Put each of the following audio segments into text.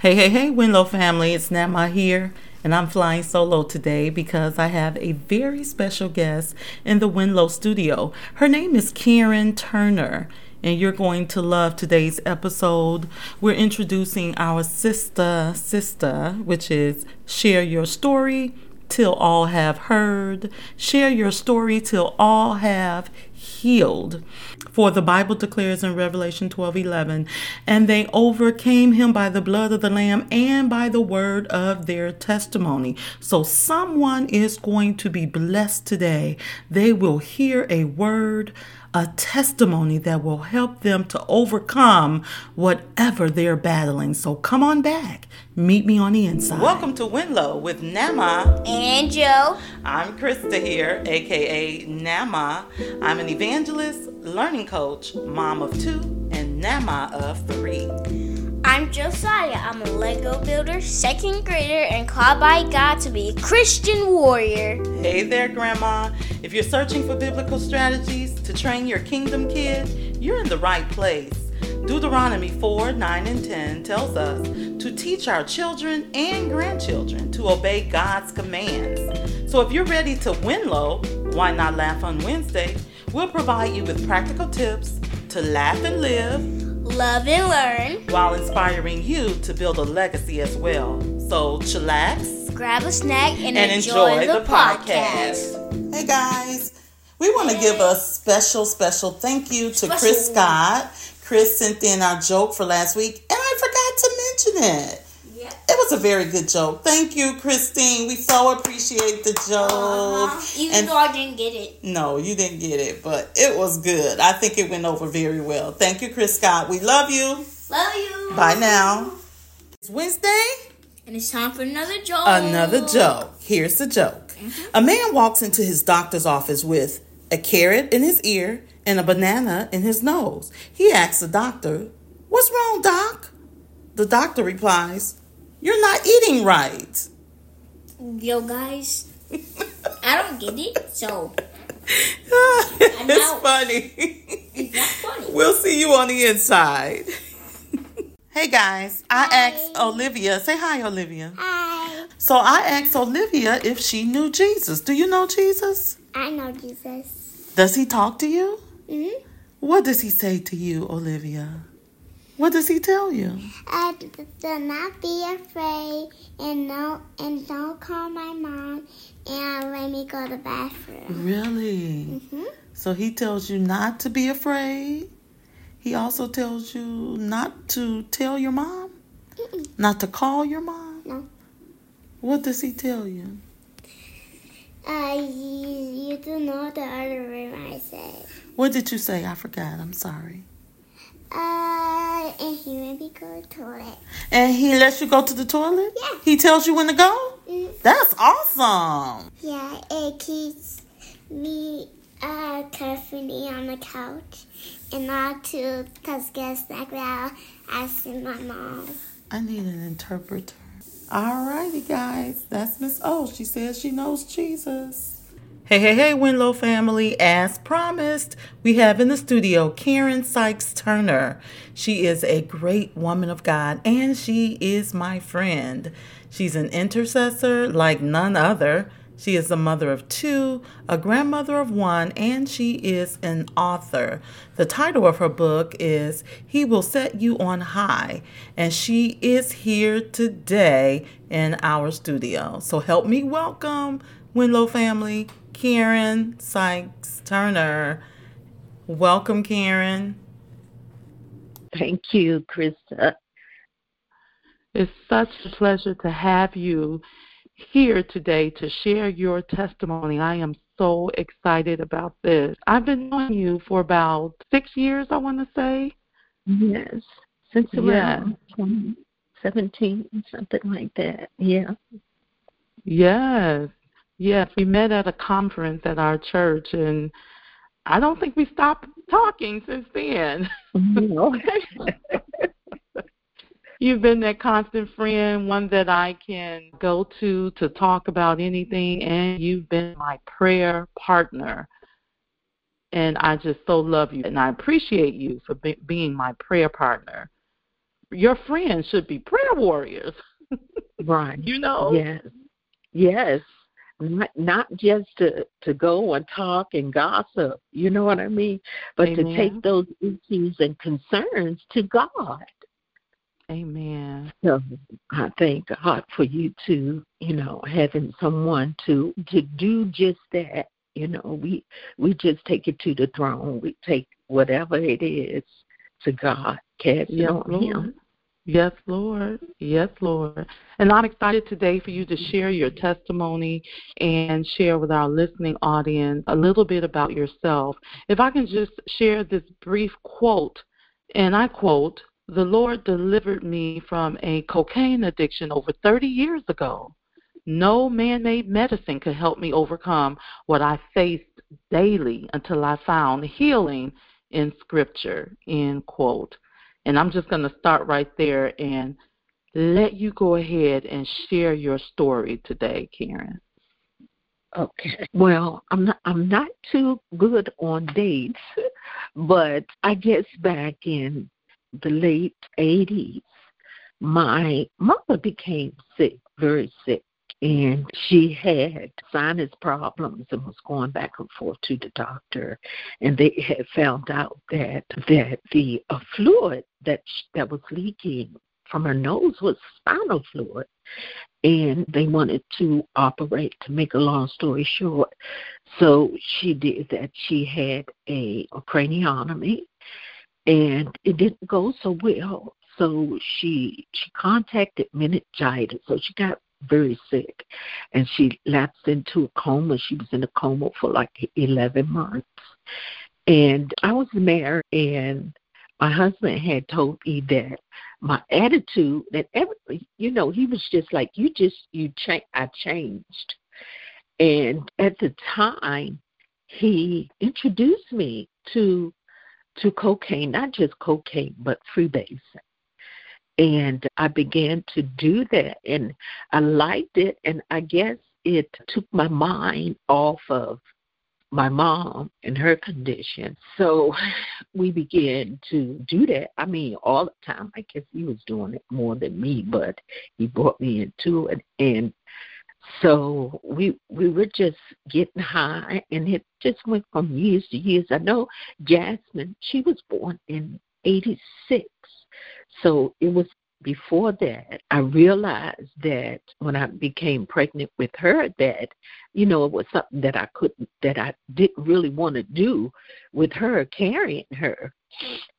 Hey, hey, hey, Winlow family, it's Namma here, and I'm flying solo today because I have a very special guest in the Winlow studio. Her name is Karen Turner, and you're going to love today's episode. We're introducing our sister, sister, which is Share Your Story Till All Have Heard, Share Your Story Till All Have Healed. For the Bible declares in Revelation 12 11, and they overcame him by the blood of the Lamb and by the word of their testimony. So someone is going to be blessed today. They will hear a word a testimony that will help them to overcome whatever they're battling. So come on back. Meet me on the inside. Welcome to Winlow with Namma and Jo. I'm Krista here, aka Namma. I'm an evangelist, learning coach, mom of two, and Namma of three. I'm Josiah. I'm a Lego builder, second grader, and called by God to be a Christian warrior. Hey there, Grandma. If you're searching for biblical strategies to train your kingdom kid, you're in the right place. Deuteronomy 4 9 and 10 tells us to teach our children and grandchildren to obey God's commands. So if you're ready to win low, why not laugh on Wednesday? We'll provide you with practical tips to laugh and live love and learn, while inspiring you to build a legacy as well. So chillax, grab a snack, and, and enjoy, enjoy, the, the podcast. podcast. Hey guys, we want to hey. give a special, special thank you to special. Chris Scott. Chris sent in our joke for last week, and I forgot to mention it. Yeah. It was a very good joke. Thank you, Christine. We so appreciate the joke. Uh-huh. Even and though I didn't get it. No, you didn't get it, but it was good. I think it went over very well. Thank you, Chris Scott. We love you. Love you. Bye now. It's Wednesday. And it's time for another joke. Another joke. Here's the joke. Mm-hmm. A man walks into his doctor's office with a carrot in his ear and a banana in his nose. He asks the doctor, What's wrong, doc? The doctor replies, you're not eating right. Yo, guys, I don't get it, so. it's funny. It's funny. We'll see you on the inside. hey guys, I hi. asked Olivia, say hi, Olivia. Hi. So I asked Olivia if she knew Jesus. Do you know Jesus? I know Jesus. Does he talk to you? Hmm What does he say to you, Olivia? What does he tell you? Uh, do not be afraid, and no, and don't call my mom, and let me go to the bathroom. Really? Mm-hmm. So he tells you not to be afraid. He also tells you not to tell your mom, Mm-mm. not to call your mom. No. What does he tell you? Uh, you, you do know the other room I said. What did you say? I forgot. I'm sorry. Uh, and he let me go to the toilet. And he lets you go to the toilet? Yeah. He tells you when to go? Mm. That's awesome. Yeah, it keeps me uh, comfortably on the couch and not to cause get snack without asking my mom. I need an interpreter. Alrighty, guys. That's Miss O. She says she knows Jesus. Hey, hey, hey, Winlow family. As promised, we have in the studio Karen Sykes Turner. She is a great woman of God and she is my friend. She's an intercessor like none other. She is a mother of two, a grandmother of one, and she is an author. The title of her book is He Will Set You on High, and she is here today in our studio. So help me welcome Winlow family, Karen Sykes Turner. Welcome, Karen. Thank you, Krista. It's such a pleasure to have you here today to share your testimony. I am so excited about this. I've been knowing you for about six years, I want to say. Yes, since around yeah. 2017, something like that. Yeah. Yes. Yes, we met at a conference at our church, and I don't think we stopped talking since then. You've been that constant friend, one that I can go to to talk about anything, and you've been my prayer partner. And I just so love you, and I appreciate you for be- being my prayer partner. your friends should be prayer warriors. right. You know? Yes. Yes. Not not just to to go and talk and gossip, you know what I mean, but Amen. to take those issues and concerns to God. Amen. So I thank God for you to, you know, having someone to to do just that. You know, we we just take it to the throne. We take whatever it is to God, cast it on Lord. Him. Yes, Lord. Yes, Lord. And I'm excited today for you to share your testimony and share with our listening audience a little bit about yourself. If I can just share this brief quote, and I quote, The Lord delivered me from a cocaine addiction over 30 years ago. No man made medicine could help me overcome what I faced daily until I found healing in Scripture. End quote. And I'm just going to start right there and let you go ahead and share your story today, Karen. Okay. Well, I'm not I'm not too good on dates, but I guess back in the late 80s, my mother became sick, very sick, and she had sinus problems and was going back and forth to the doctor. And they had found out that that the uh, fluid that that was leaking from her nose was spinal fluid. And they wanted to operate to make a long story short. So she did that. She had a, a craniotomy and it didn't go so well. So she she contacted meningitis. So she got very sick. And she lapsed into a coma. She was in a coma for like 11 months. And i was married and my husband had told me that my attitude that every you know he was just like you just you change i changed. And at the time he introduced me to to cocaine not just cocaine but freebase and I began to do that and I liked it and I guess it took my mind off of my mom and her condition. So we began to do that. I mean, all the time. I guess he was doing it more than me, but he brought me into it and so we we were just getting high and it just went from years to years. I know Jasmine, she was born in eighty six so it was before that I realized that when I became pregnant with her that you know it was something that I couldn't that I didn't really want to do with her carrying her.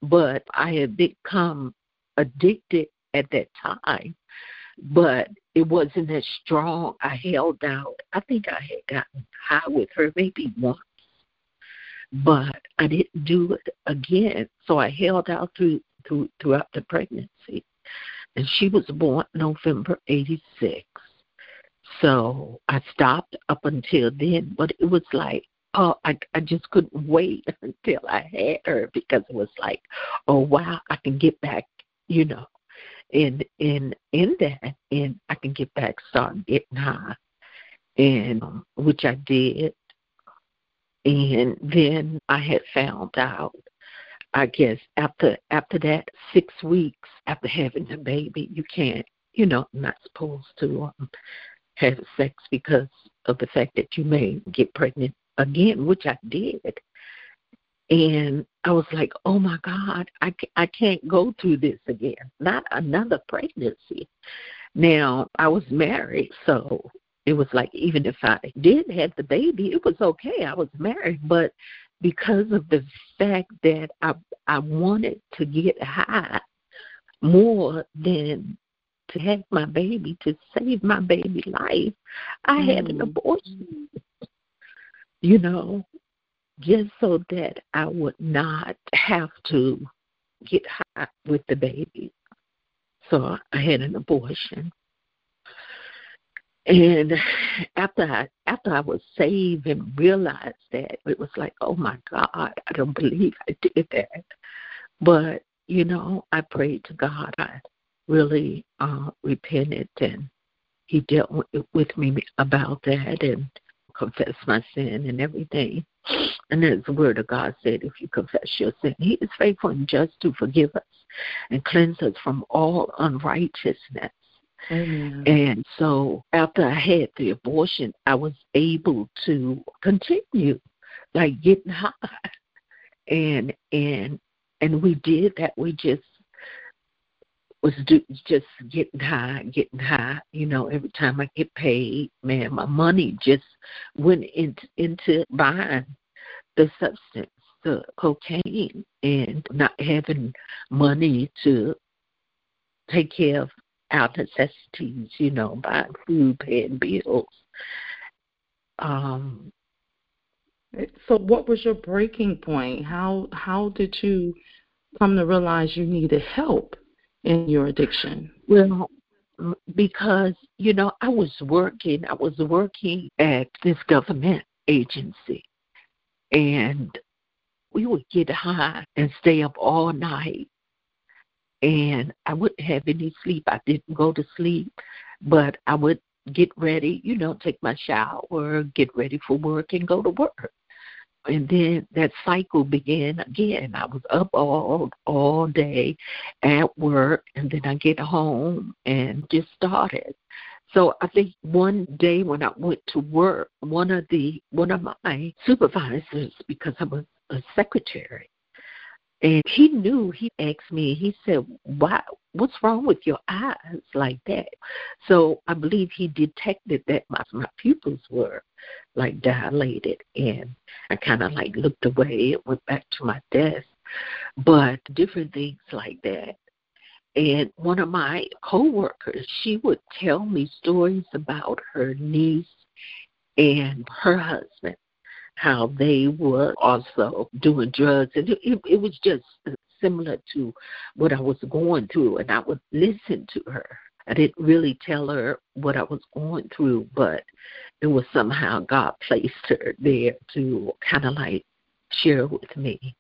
But I had become addicted at that time but it wasn't as strong. I held out I think I had gotten high with her maybe once but I didn't do it again. So I held out through through, throughout the pregnancy. And she was born November 86. So I stopped up until then, but it was like, oh, I, I just couldn't wait until I had her because it was like, oh, wow, I can get back, you know, in in in that, and I can get back, start getting high, and um, which I did. And then I had found out I guess after after that six weeks after having the baby, you can't, you know, not supposed to um, have sex because of the fact that you may get pregnant again, which I did. And I was like, oh my God, I, I can't go through this again. Not another pregnancy. Now, I was married, so it was like even if I did have the baby, it was okay. I was married, but because of the fact that I I wanted to get high more than to have my baby to save my baby life, I mm. had an abortion. You know, just so that I would not have to get high with the baby. So I had an abortion. And after I after I was saved and realized that, it was like, oh my God, I don't believe I did that. But you know, I prayed to God. I really uh, repented, and He dealt with me about that and confessed my sin and everything. And as the Word of God said, if you confess your sin, He is faithful and just to forgive us and cleanse us from all unrighteousness. Amen. And so after I had the abortion, I was able to continue like getting high. And and and we did that. We just was do, just getting high, getting high. You know, every time I get paid, man, my money just went into into buying the substance, the cocaine, and not having money to take care of our necessities. You know, buying food, paying bills. Um. So, what was your breaking point? How how did you come to realize you needed help? in your addiction? Well, because you know I was working. I was working at this government agency, and we would get high and stay up all night. And I wouldn't have any sleep. I didn't go to sleep, but I would get ready, you know, take my shower, get ready for work, and go to work and then that cycle began again. I was up all all day at work, and then I get home and just started. So I think one day when I went to work, one of the one of my supervisors, because I was a secretary, and he knew, he asked me, he said, Why what's wrong with your eyes like that? So I believe he detected that my my pupils were like dilated and I kinda like looked away and went back to my desk. But different things like that. And one of my coworkers, she would tell me stories about her niece and her husband how they were also doing drugs, and it, it, was just similar to what I was going through, and I would listen to her. I didn't really tell her what I was going through, but it was somehow God placed her there to kind of like share with me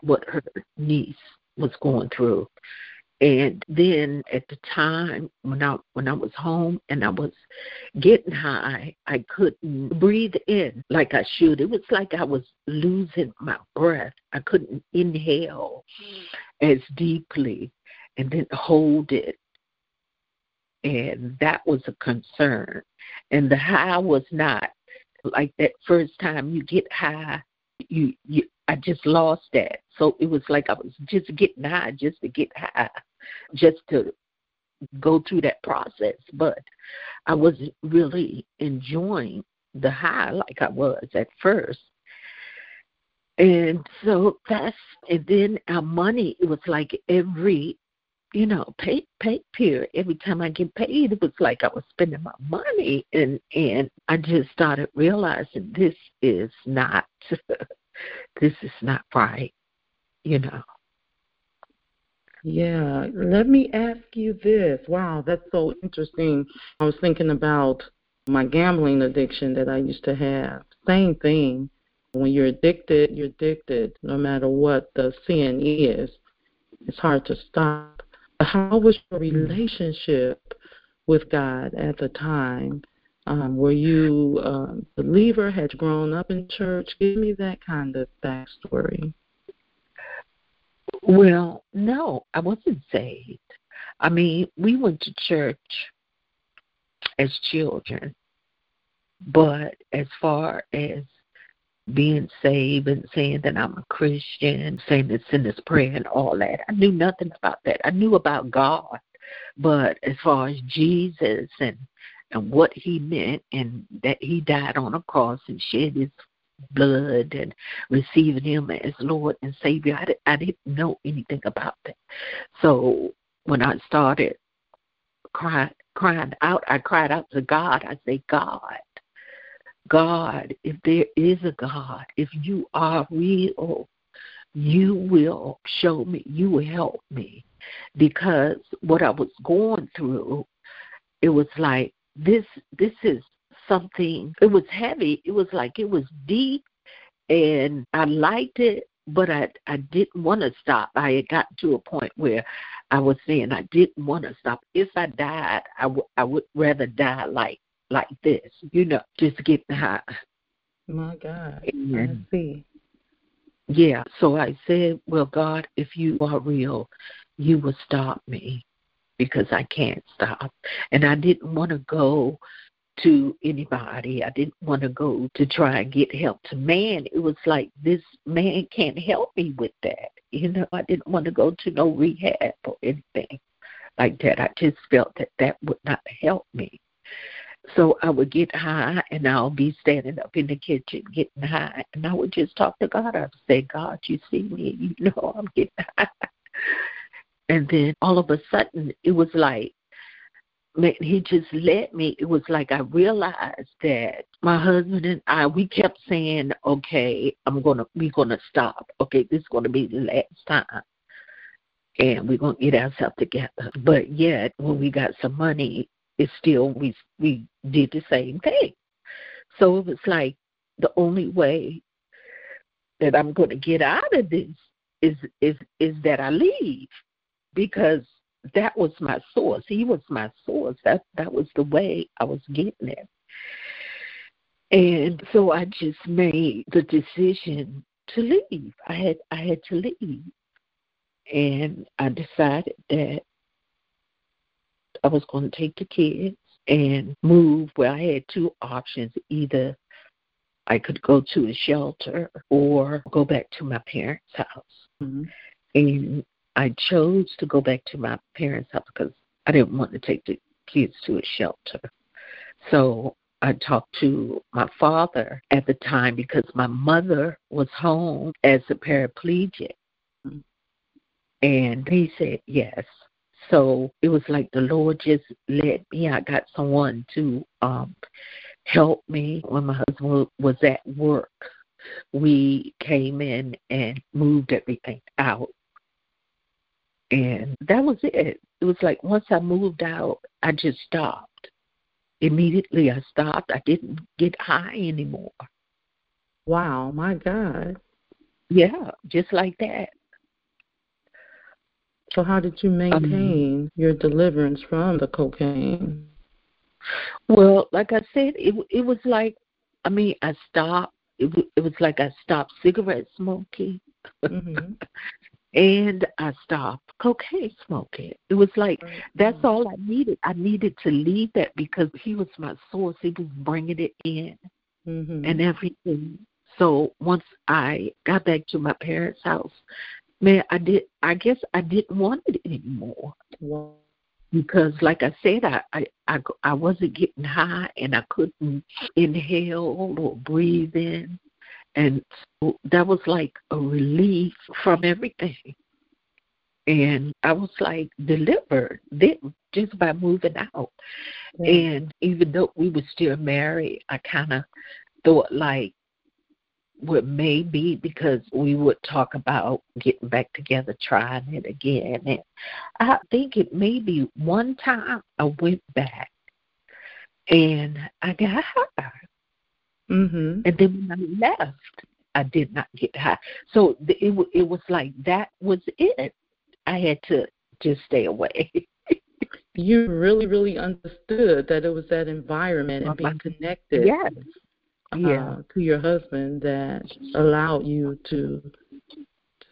what her niece was going through. And then at the time when I when I was home and I was getting high, I couldn't breathe in like I should. It was like I was losing my breath. I couldn't inhale as deeply and then hold it. And that was a concern. And the high was not like that first time you get high, you you I just lost that. So it was like I was just getting high just to get high just to go through that process. But I wasn't really enjoying the high like I was at first. And so that's and then our money it was like every you know, pay pay period. Every time I get paid it was like I was spending my money and and I just started realizing this is not this is not right, you know. Yeah, let me ask you this. Wow, that's so interesting. I was thinking about my gambling addiction that I used to have. Same thing. When you're addicted, you're addicted no matter what the sin is. It's hard to stop. How was your relationship with God at the time? Um, were you a believer? Had you grown up in church? Give me that kind of backstory. Well, no, I wasn't saved. I mean, we went to church as children, but as far as being saved and saying that I'm a Christian, saying the sinner's prayer and all that, I knew nothing about that. I knew about God, but as far as Jesus and and what he meant and that he died on a cross and shed his blood and receiving him as Lord and Savior. I, I didn't know anything about that. So when I started crying, crying out, I cried out to God. I say, God, God, if there is a God, if you are real, you will show me, you will help me. Because what I was going through, it was like this this is something. It was heavy. It was like it was deep and i liked it but i i didn't want to stop. I had gotten to a point where i was saying i didn't want to stop. If i died i, w- I would rather die like like this you know just getting high my god. And, i see. Yeah, so I said, Well, God, if you are real, you will stop me because I can't stop. And I didn't want to go to anybody. I didn't want to go to try and get help to man. It was like this man can't help me with that. You know, I didn't want to go to no rehab or anything like that. I just felt that that would not help me. So I would get high and I'll be standing up in the kitchen getting high and I would just talk to God. I would say, God, you see me, you know I'm getting high. And then all of a sudden it was like man, he just let me it was like I realized that my husband and I we kept saying, Okay, I'm gonna we're gonna stop. Okay, this is gonna be the last time and we're gonna get ourselves together. But yet when we got some money it's still we we did the same thing. So it was like the only way that I'm to get out of this is is is that I leave because that was my source. He was my source. That that was the way I was getting it. And so I just made the decision to leave. I had I had to leave. And I decided that I was going to take the kids and move where I had two options either I could go to a shelter or go back to my parents' house. Mm-hmm. And I chose to go back to my parents' house because I didn't want to take the kids to a shelter. So I talked to my father at the time because my mother was home as a paraplegic. And he said yes. So it was like the Lord just led me. I got someone to um help me when my husband was at work. We came in and moved everything out. And that was it. It was like once I moved out, I just stopped. Immediately I stopped. I didn't get high anymore. Wow, my God. Yeah, just like that. So, how did you um, maintain um, your deliverance from the cocaine? Well, like I said, it it was like, I mean, I stopped. It it was like I stopped cigarette smoking, mm-hmm. and I stopped cocaine smoking. It was like that's all I needed. I needed to leave that because he was my source. He was bringing it in mm-hmm. and everything. So once I got back to my parents' house, man, I did. I guess I didn't want it anymore. Wow. Because, like I said, I, I I I wasn't getting high, and I couldn't inhale or breathe in, and so that was like a relief from everything. And I was like delivered just by moving out. Yeah. And even though we were still married, I kind of thought like would maybe because we would talk about getting back together, trying it again. And I think it may be one time I went back and I got high. Mm-hmm. And then when I left, I did not get high. So it it was like that was it. I had to just stay away. you really, really understood that it was that environment and being connected. Yes yeah. uh, to your husband that allowed you to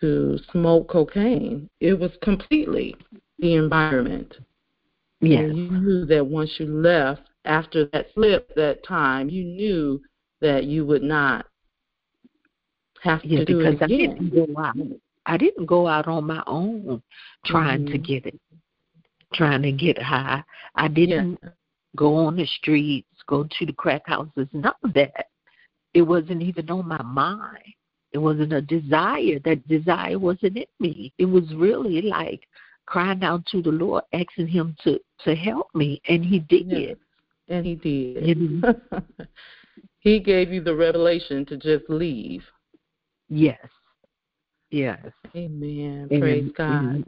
to smoke cocaine. It was completely the environment. Yeah. you knew that once you left after that slip that time, you knew that you would not have yeah, to do because it again. I didn't go out. I didn't go out on my own trying mm-hmm. to get it, trying to get high. I didn't yeah. go on the streets, go to the crack houses, none of that. It wasn't even on my mind. It wasn't a desire. That desire wasn't in me. It was really like crying out to the Lord, asking Him to to help me, and He did. Yes. And He did. he gave you the revelation to just leave. Yes. Yes. Amen. Praise God.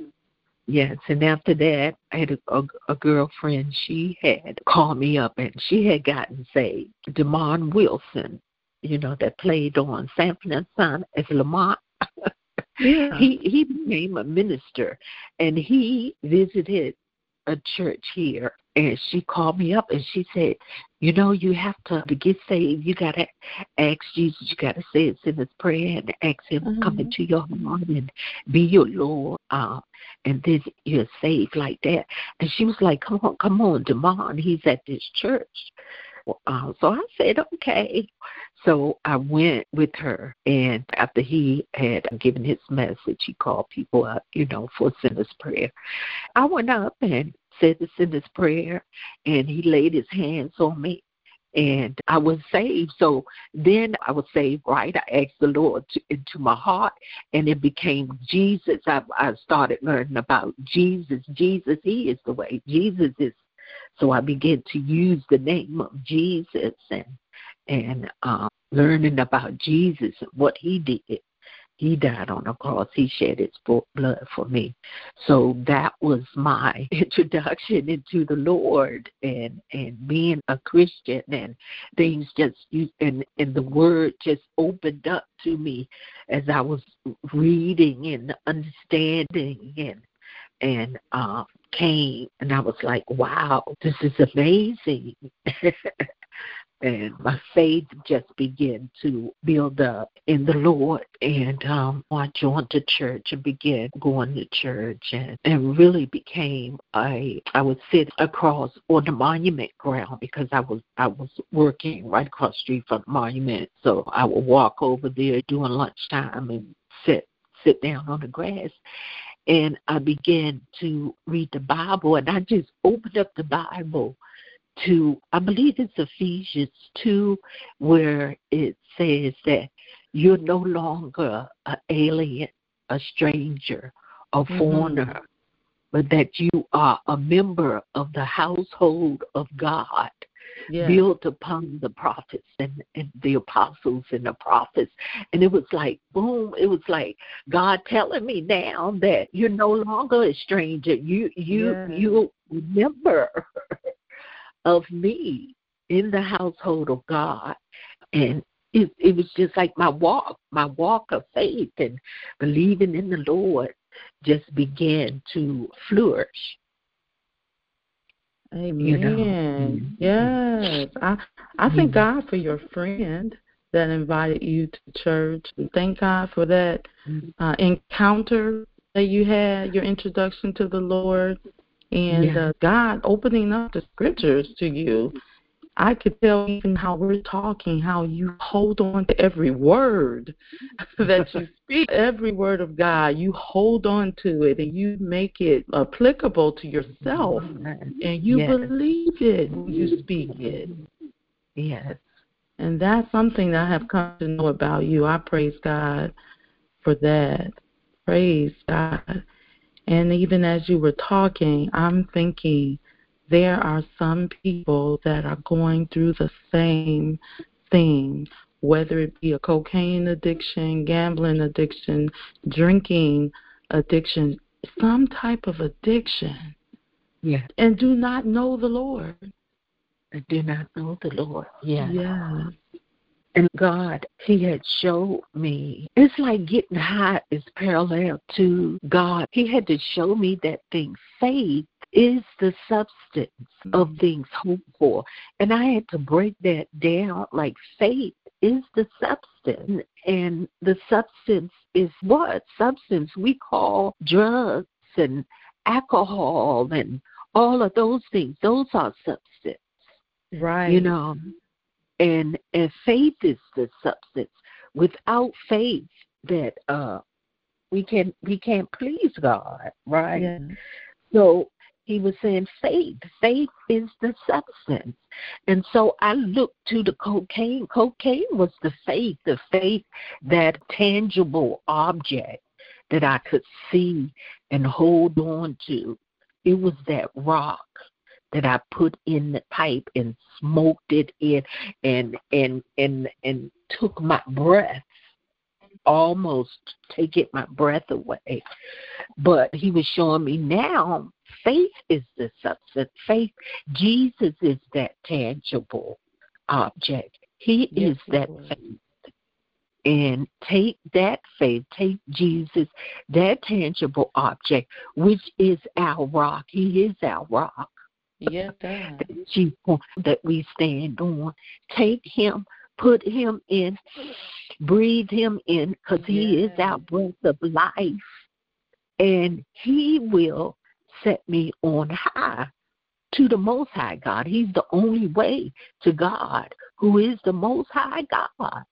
Yes, and after that, I had a, a, a girlfriend. She had called me up, and she had gotten saved. Demond Wilson you know, that played on Sanford and Son as Lamont. yeah. He he became a minister and he visited a church here and she called me up and she said, You know, you have to to get saved, you gotta ask Jesus, you gotta say it's in his prayer and ask him mm-hmm. to come into your heart and be your Lord. Uh, and then you're saved like that. And she was like, Come on, come on, Demond, he's at this church. Uh, so I said, okay. So I went with her, and after he had given his message, he called people up, you know, for sinner's prayer. I went up and said the sinner's prayer, and he laid his hands on me, and I was saved. So then I was saved, right? I asked the Lord to, into my heart, and it became Jesus. I, I started learning about Jesus. Jesus, He is the way. Jesus is so I began to use the name of Jesus and and uh, learning about Jesus and what He did. He died on the cross. He shed His blood for me. So that was my introduction into the Lord and and being a Christian and things just and and the Word just opened up to me as I was reading and understanding and and uh, came, and I was like, wow, this is amazing. and my faith just began to build up in the Lord. And um, I joined the church and began going to church, and, and really became a. I would sit across on the monument ground because I was I was working right across the street from the monument, so I would walk over there during lunchtime and sit sit down on the grass and I began to read the Bible, and I just opened up the Bible to, I believe it's Ephesians 2, where it says that you're no longer an alien, a stranger, a mm-hmm. foreigner, mm-hmm. but that you are a member of the household of God yeah. built upon the prophets and, and the apostles and the prophets. And it was like, boom, it was like God telling me now that you're no longer a stranger. You you yeah. you remember of me in the household of God. And it, it was just like my walk, my walk of faith and believing in the Lord just began to flourish. Amen. You know? Mm-hmm. Yes. I I thank mm-hmm. God for your friend that invited you to church. Thank God for that mm-hmm. uh, encounter that you had, your introduction to the Lord, and yeah. uh, God opening up the scriptures to you I could tell even how we're talking, how you hold on to every word that you speak, every word of God. You hold on to it and you make it applicable to yourself, and you yes. believe it when you speak it. Yes. And that's something that I have come to know about you. I praise God for that. Praise God. And even as you were talking, I'm thinking there are some people that are going through the same thing, whether it be a cocaine addiction, gambling addiction, drinking addiction, some type of addiction. Yeah. And do not know the Lord. I do not know the Lord. Yeah. Yeah. And God, He had showed me. It's like getting high is parallel to God. He had to show me that thing. Faith is the substance of mm-hmm. things hoped for. And I had to break that down like faith is the substance. And the substance is what? Substance we call drugs and alcohol and all of those things. Those are substance. Right. You know. And and faith is the substance. Without faith that uh we can we can't please God, right? Yeah. So he was saying faith. Faith is the substance. And so I looked to the cocaine. Cocaine was the faith, the faith, that tangible object that I could see and hold on to. It was that rock that I put in the pipe and smoked it in and and and and took my breath almost taking my breath away. But he was showing me now faith is the substance. Faith, Jesus is that tangible object. He yes, is that faith. and take that faith, take Jesus, that tangible object, which is our rock. He is our rock. Yes, that we stand on. Take him, put him in, breathe him in, because he is our breath of life. And he will set me on high to the Most High God. He's the only way to God, who is the Most High God.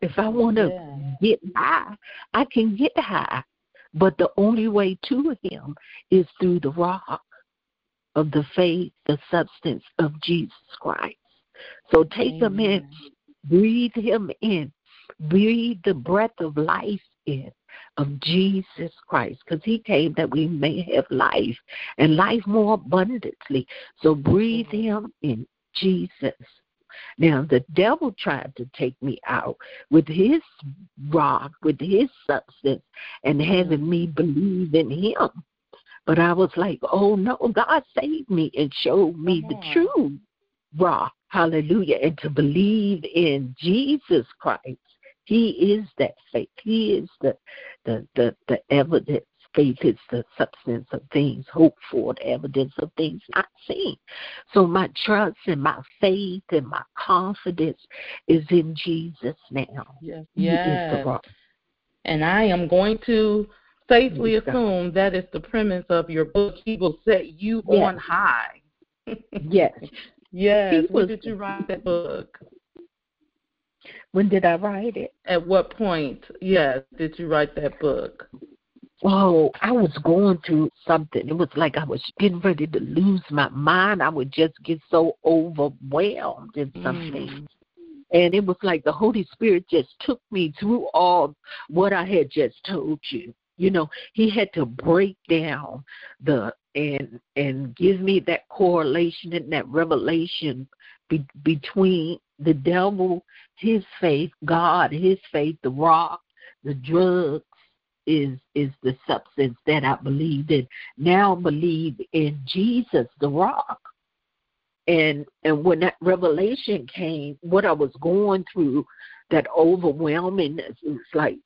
If I want to yeah. get high, I can get high. But the only way to Him is through the rock of the faith, the substance of Jesus Christ. So take Amen. Him in, breathe Him in, breathe the breath of life in of Jesus Christ because he came that we may have life and life more abundantly. So breathe him in Jesus. Now, the devil tried to take me out with his rock, with his substance, and having mm. me believe in him. But I was like, oh no, God saved me and showed me the true rock. Hallelujah. And to believe in Jesus Christ he is that faith. He is the the the, the evidence. Faith is the substance of things hoped for, the evidence of things not seen. So my trust and my faith and my confidence is in Jesus now. Yes. yes. And I am going to safely assume that is the premise of your book. He will set you yes. on high. yes. Yes. When did you write that book? When did I write it? At what point, yes, did you write that book? Oh, I was going through something. It was like I was getting ready to lose my mind. I would just get so overwhelmed in something. Mm. And it was like the Holy Spirit just took me through all what I had just told you. You know, he had to break down the and and give me that correlation and that revelation be, between the devil, his faith, God, his faith, the rock, the drugs is is the substance that I believed in. Now believe in Jesus, the rock. And and when that revelation came, what I was going through, that overwhelmingness, it was like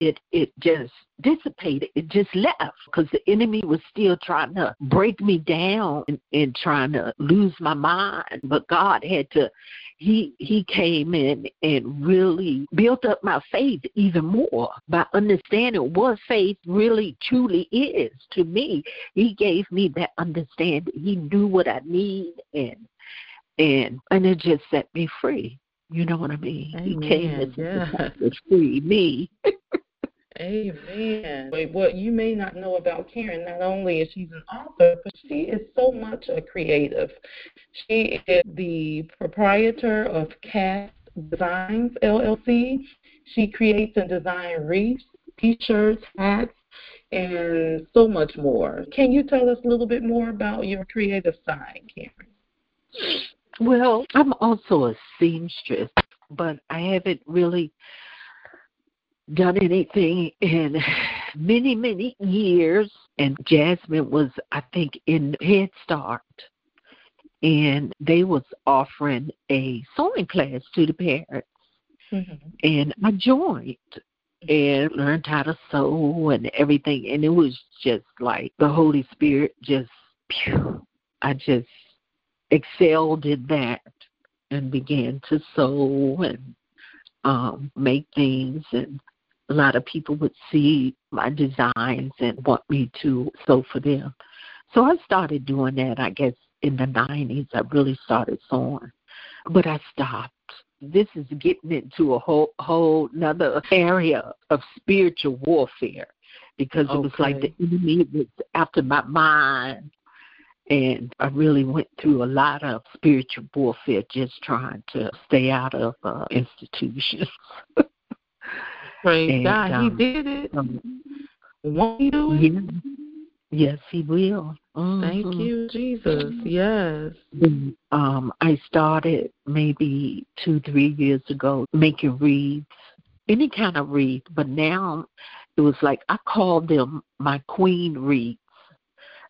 it it just dissipated. It just left because the enemy was still trying to break me down and, and trying to lose my mind. But God had to he he came in and really built up my faith even more by understanding what faith really truly is to me. He gave me that understanding. He knew what I need and and and it just set me free. You know what I mean? Amen. He came yeah. to free me. Amen. What you may not know about Karen, not only is she an author, but she is so much a creative. She is the proprietor of Cast Designs LLC. She creates and designs wreaths, t-shirts, hats, and so much more. Can you tell us a little bit more about your creative side, Karen? Well, I'm also a seamstress, but I haven't really done anything in many, many years. And Jasmine was, I think, in Head Start. And they was offering a sewing class to the parents. Mm-hmm. And I joined and learned how to sew and everything. And it was just like the Holy Spirit just, phew, I just excelled in that and began to sew and um make things and a lot of people would see my designs and want me to sew for them. So I started doing that, I guess, in the 90s. I really started sewing, but I stopped. This is getting into a whole whole another area of spiritual warfare because okay. it was like the enemy was after my mind and I really went through a lot of spiritual warfare just trying to stay out of uh, institutions. Praise and, God. Um, he did it. Um, Won't he do it? Yeah. Yes, he will. Mm-hmm. Thank you, Jesus. Yes. Um, I started maybe two, three years ago making wreaths, any kind of wreath, but now it was like I call them my queen wreaths.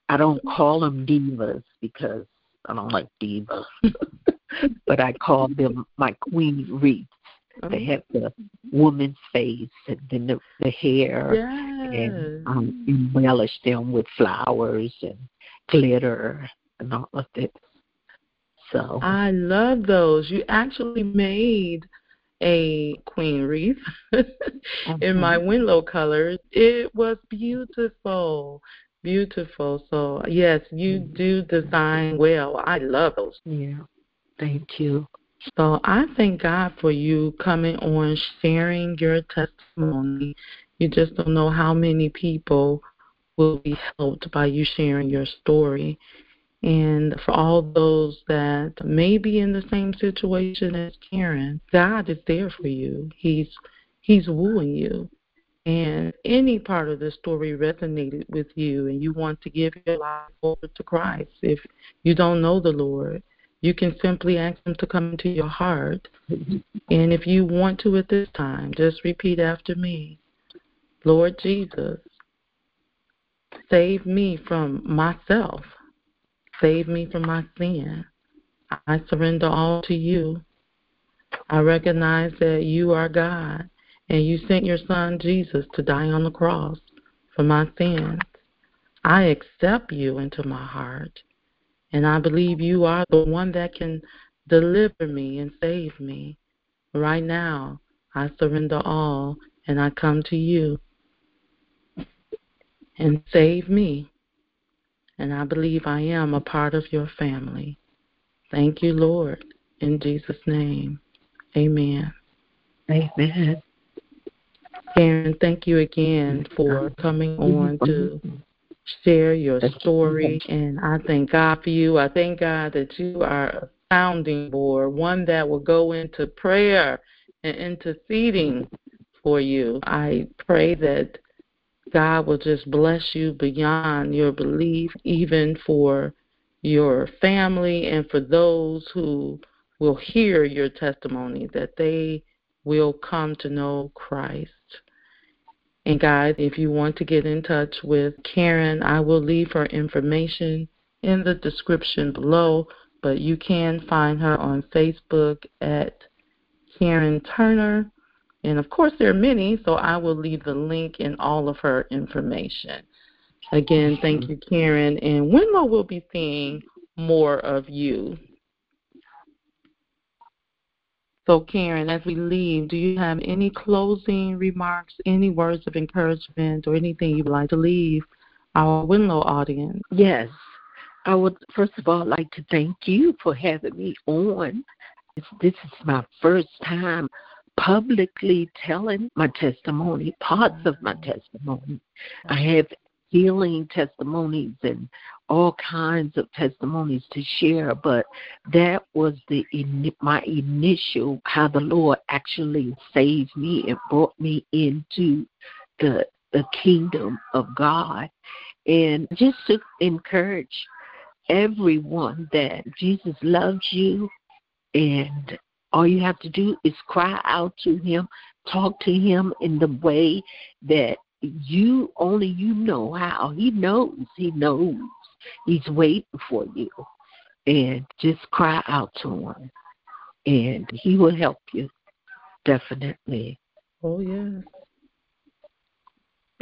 I don't call them divas because I don't like divas, but I call them my queen wreaths They mm-hmm. have the woman's face and then the, the hair um, Yes. and um, embellish them with flowers and glitter and all of it. So I love those. You actually made a queen wreath in my mm-hmm. Winlow colors. It was beautiful. Beautiful. So, yes, you mm-hmm. do design well. I love those. yeah, thank you. So, I thank God for you coming on, sharing your testimony. You just don't know how many people will be helped by you sharing your story. And for all those that may be in the same situation as Karen, God is there for you. He's He's wooing you. And any part of the story resonated with you and you want to give your life over to Christ, if you don't know the Lord, you can simply ask Him to come into your heart. And if you want to at this time, just repeat after me Lord Jesus, save me from myself. Save me from my sin. I surrender all to you. I recognize that you are God and you sent your son Jesus to die on the cross for my sins. I accept you into my heart and I believe you are the one that can deliver me and save me. Right now, I surrender all and I come to you and save me. And I believe I am a part of your family. Thank you, Lord. In Jesus' name, amen. Amen. Karen, thank you again for coming on to share your story. And I thank God for you. I thank God that you are a sounding board, one that will go into prayer and interceding for you. I pray that God will just bless you beyond your belief, even for your family and for those who will hear your testimony, that they will come to know Christ. And guys, if you want to get in touch with Karen, I will leave her information in the description below, but you can find her on Facebook at Karen Turner. And of course, there are many, so I will leave the link in all of her information. Again, thank you, Karen. And Winlow will be seeing more of you. So, Karen, as we leave, do you have any closing remarks, any words of encouragement, or anything you'd like to leave our Winlow audience? Yes. I would first of all like to thank you for having me on. This is my first time publicly telling my testimony, parts of my testimony. I have healing testimonies and all kinds of testimonies to share, but that was the my initial how the Lord actually saved me and brought me into the the kingdom of God, and just to encourage everyone that Jesus loves you, and all you have to do is cry out to Him, talk to Him in the way that you only you know how. He knows. He knows. He's waiting for you. And just cry out to him. And he will help you. Definitely. Oh, yes.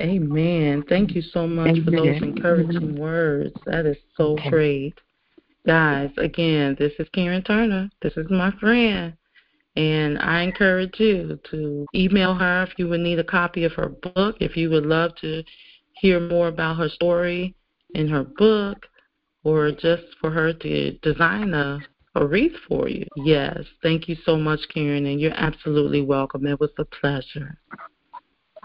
Amen. Thank you so much Amen. for those encouraging words. That is so okay. great. Guys, again, this is Karen Turner. This is my friend. And I encourage you to email her if you would need a copy of her book, if you would love to hear more about her story in her book, or just for her to design a, a wreath for you. Yes. Thank you so much, Karen, and you're absolutely welcome. It was a pleasure.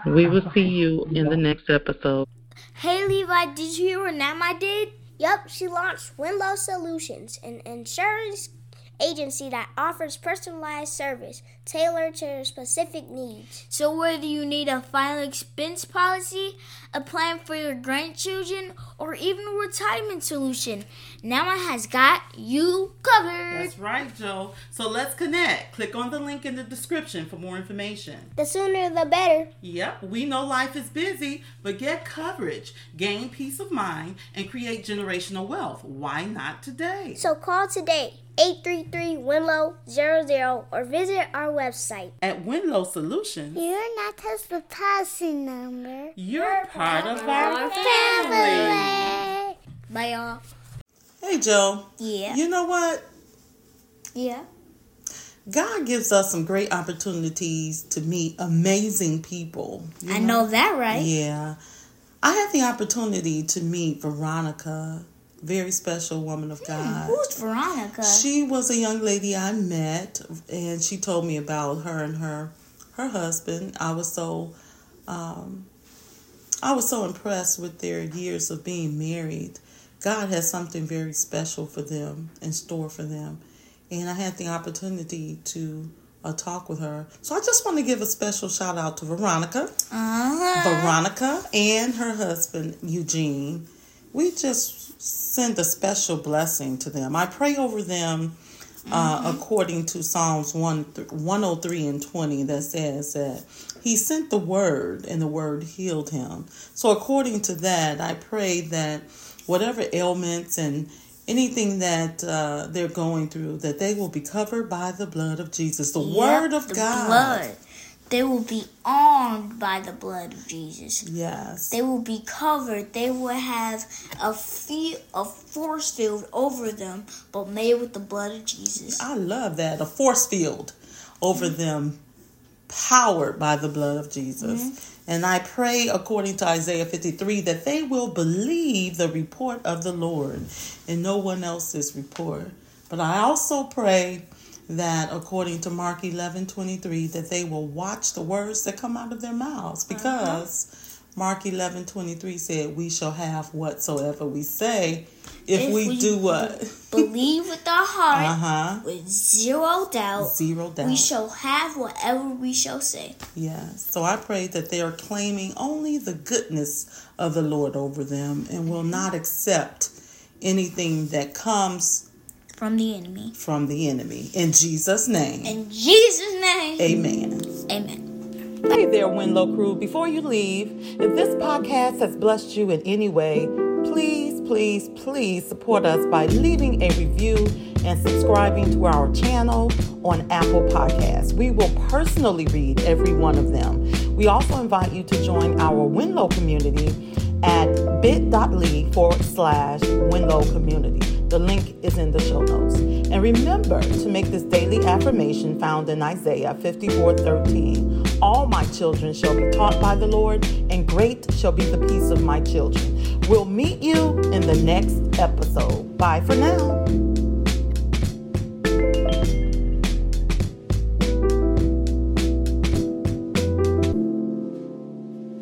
We will see you in the next episode. Hey, Levi, did you hear what Namma did? Yep, she launched Winlow Solutions, an insurance agency that offers personalized service tailored to your specific needs. So, whether you need a final expense policy, a plan for your grandchildren, or even a retirement solution, Namma has got you covered. That's right, Jo. So, let's connect. Click on the link in the description for more information. The sooner the better. Yep, we know life is busy, but get coverage, gain peace of mind, and create generational wealth. Why not today? So, call today. 833 Winlow 00 or visit our website at Winlow Solutions. You're not just the passing number. You're part of our family. Bye, y'all. Hey, Jo. Yeah. You know what? Yeah. God gives us some great opportunities to meet amazing people. I know? know that, right? Yeah. I had the opportunity to meet Veronica, very special woman of God. Who's Veronica? She was a young lady I met, and she told me about her and her her husband. I was so um, I was so impressed with their years of being married. God has something very special for them in store for them and I had the opportunity to uh, talk with her. So I just want to give a special shout out to Veronica, uh-huh. Veronica, and her husband Eugene. We just send a special blessing to them. I pray over them. Uh, mm-hmm. according to Psalms 1, 103 and 20, that says that he sent the word and the word healed him. So, according to that, I pray that whatever ailments and anything that uh, they're going through, that they will be covered by the blood of Jesus, the yep, word of the God. Blood. They will be armed by the blood of Jesus. Yes. They will be covered. They will have a feel, a force field over them, but made with the blood of Jesus. I love that. A force field over mm-hmm. them, powered by the blood of Jesus. Mm-hmm. And I pray, according to Isaiah 53, that they will believe the report of the Lord and no one else's report. But I also pray that, according to Mark 11 23, that they will watch the words that come out of their mouths uh-huh. because. Uh-huh. Mark 11 23 said, We shall have whatsoever we say if, if we, we, do what? believe with our heart, uh-huh. with zero doubt, zero doubt, we shall have whatever we shall say. Yes. So I pray that they are claiming only the goodness of the Lord over them and will not accept anything that comes from the enemy. From the enemy. In Jesus' name. In Jesus' name. Amen. Amen. Hey there, Winlow crew. Before you leave, if this podcast has blessed you in any way, please, please, please support us by leaving a review and subscribing to our channel on Apple Podcasts. We will personally read every one of them. We also invite you to join our Winlow community at bit.ly forward slash Winlow community. The link is in the show notes. And remember to make this daily affirmation found in Isaiah 54 13. All my children shall be taught by the Lord, and great shall be the peace of my children. We'll meet you in the next episode. Bye for now.